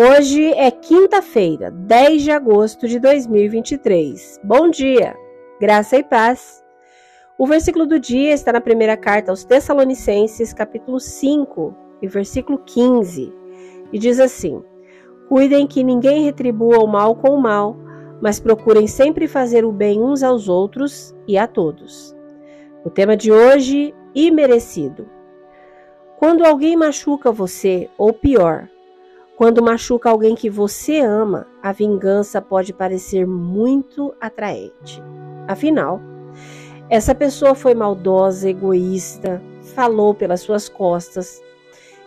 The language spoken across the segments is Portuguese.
Hoje é quinta-feira, 10 de agosto de 2023. Bom dia, graça e paz. O versículo do dia está na primeira carta aos Tessalonicenses, capítulo 5, e versículo 15, e diz assim: Cuidem que ninguém retribua o mal com o mal, mas procurem sempre fazer o bem uns aos outros e a todos. O tema de hoje, imerecido. Quando alguém machuca você, ou pior, quando machuca alguém que você ama, a vingança pode parecer muito atraente. Afinal, essa pessoa foi maldosa, egoísta, falou pelas suas costas,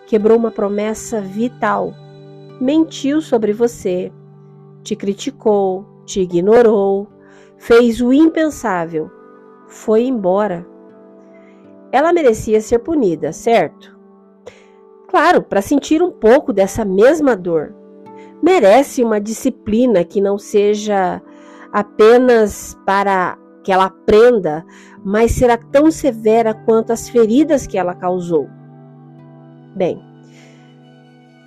quebrou uma promessa vital, mentiu sobre você, te criticou, te ignorou, fez o impensável, foi embora. Ela merecia ser punida, certo? Claro, para sentir um pouco dessa mesma dor. Merece uma disciplina que não seja apenas para que ela aprenda, mas será tão severa quanto as feridas que ela causou. Bem,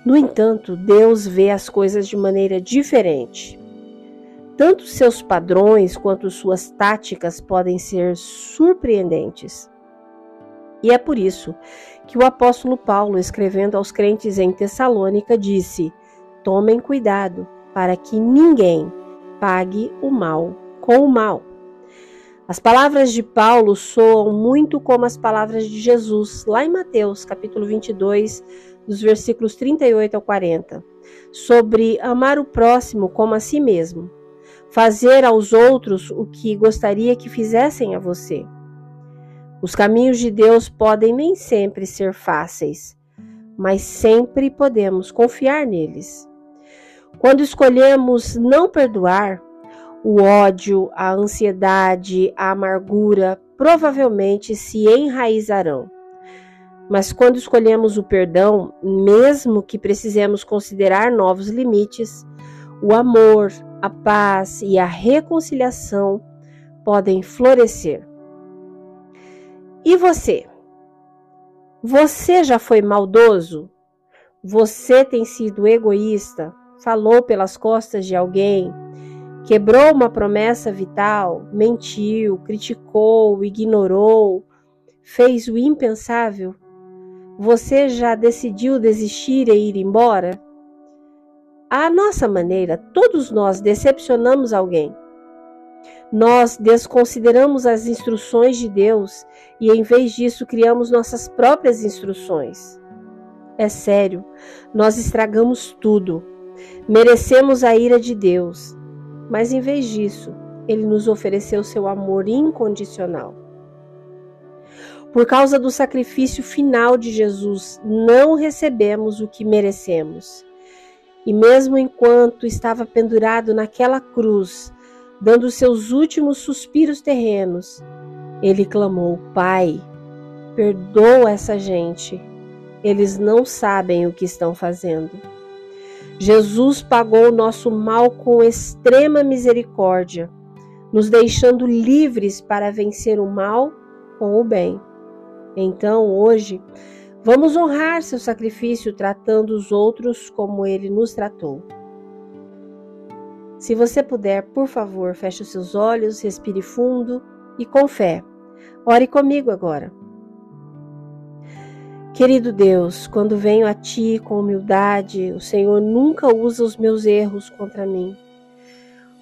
no entanto, Deus vê as coisas de maneira diferente. Tanto seus padrões quanto suas táticas podem ser surpreendentes. E é por isso que o apóstolo Paulo, escrevendo aos crentes em Tessalônica, disse: Tomem cuidado para que ninguém pague o mal com o mal. As palavras de Paulo soam muito como as palavras de Jesus, lá em Mateus, capítulo 22, dos versículos 38 ao 40, sobre amar o próximo como a si mesmo, fazer aos outros o que gostaria que fizessem a você. Os caminhos de Deus podem nem sempre ser fáceis, mas sempre podemos confiar neles. Quando escolhemos não perdoar, o ódio, a ansiedade, a amargura provavelmente se enraizarão. Mas quando escolhemos o perdão, mesmo que precisemos considerar novos limites, o amor, a paz e a reconciliação podem florescer. E você? Você já foi maldoso? Você tem sido egoísta? Falou pelas costas de alguém? Quebrou uma promessa vital? Mentiu, criticou, ignorou? Fez o impensável? Você já decidiu desistir e ir embora? À nossa maneira, todos nós decepcionamos alguém. Nós desconsideramos as instruções de Deus e, em vez disso, criamos nossas próprias instruções. É sério, nós estragamos tudo. Merecemos a ira de Deus, mas em vez disso, Ele nos ofereceu seu amor incondicional. Por causa do sacrifício final de Jesus, não recebemos o que merecemos. E mesmo enquanto estava pendurado naquela cruz, dando seus últimos suspiros terrenos, ele clamou: Pai, perdoa essa gente. Eles não sabem o que estão fazendo. Jesus pagou o nosso mal com extrema misericórdia, nos deixando livres para vencer o mal com o bem. Então, hoje, vamos honrar seu sacrifício tratando os outros como ele nos tratou. Se você puder, por favor, feche os seus olhos, respire fundo e com fé. Ore comigo agora. Querido Deus, quando venho a Ti com humildade, o Senhor nunca usa os meus erros contra mim.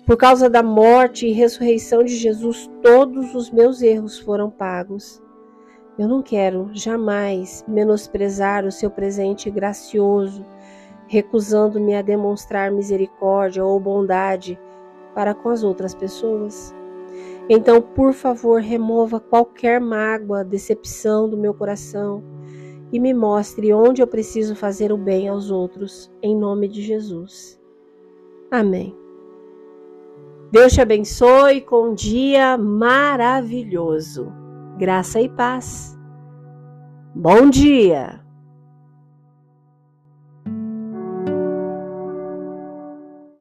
Por causa da morte e ressurreição de Jesus, todos os meus erros foram pagos. Eu não quero jamais menosprezar o seu presente gracioso recusando-me a demonstrar misericórdia ou bondade para com as outras pessoas. Então, por favor, remova qualquer mágoa, decepção do meu coração e me mostre onde eu preciso fazer o bem aos outros, em nome de Jesus. Amém. Deus te abençoe com um dia maravilhoso. Graça e paz. Bom dia!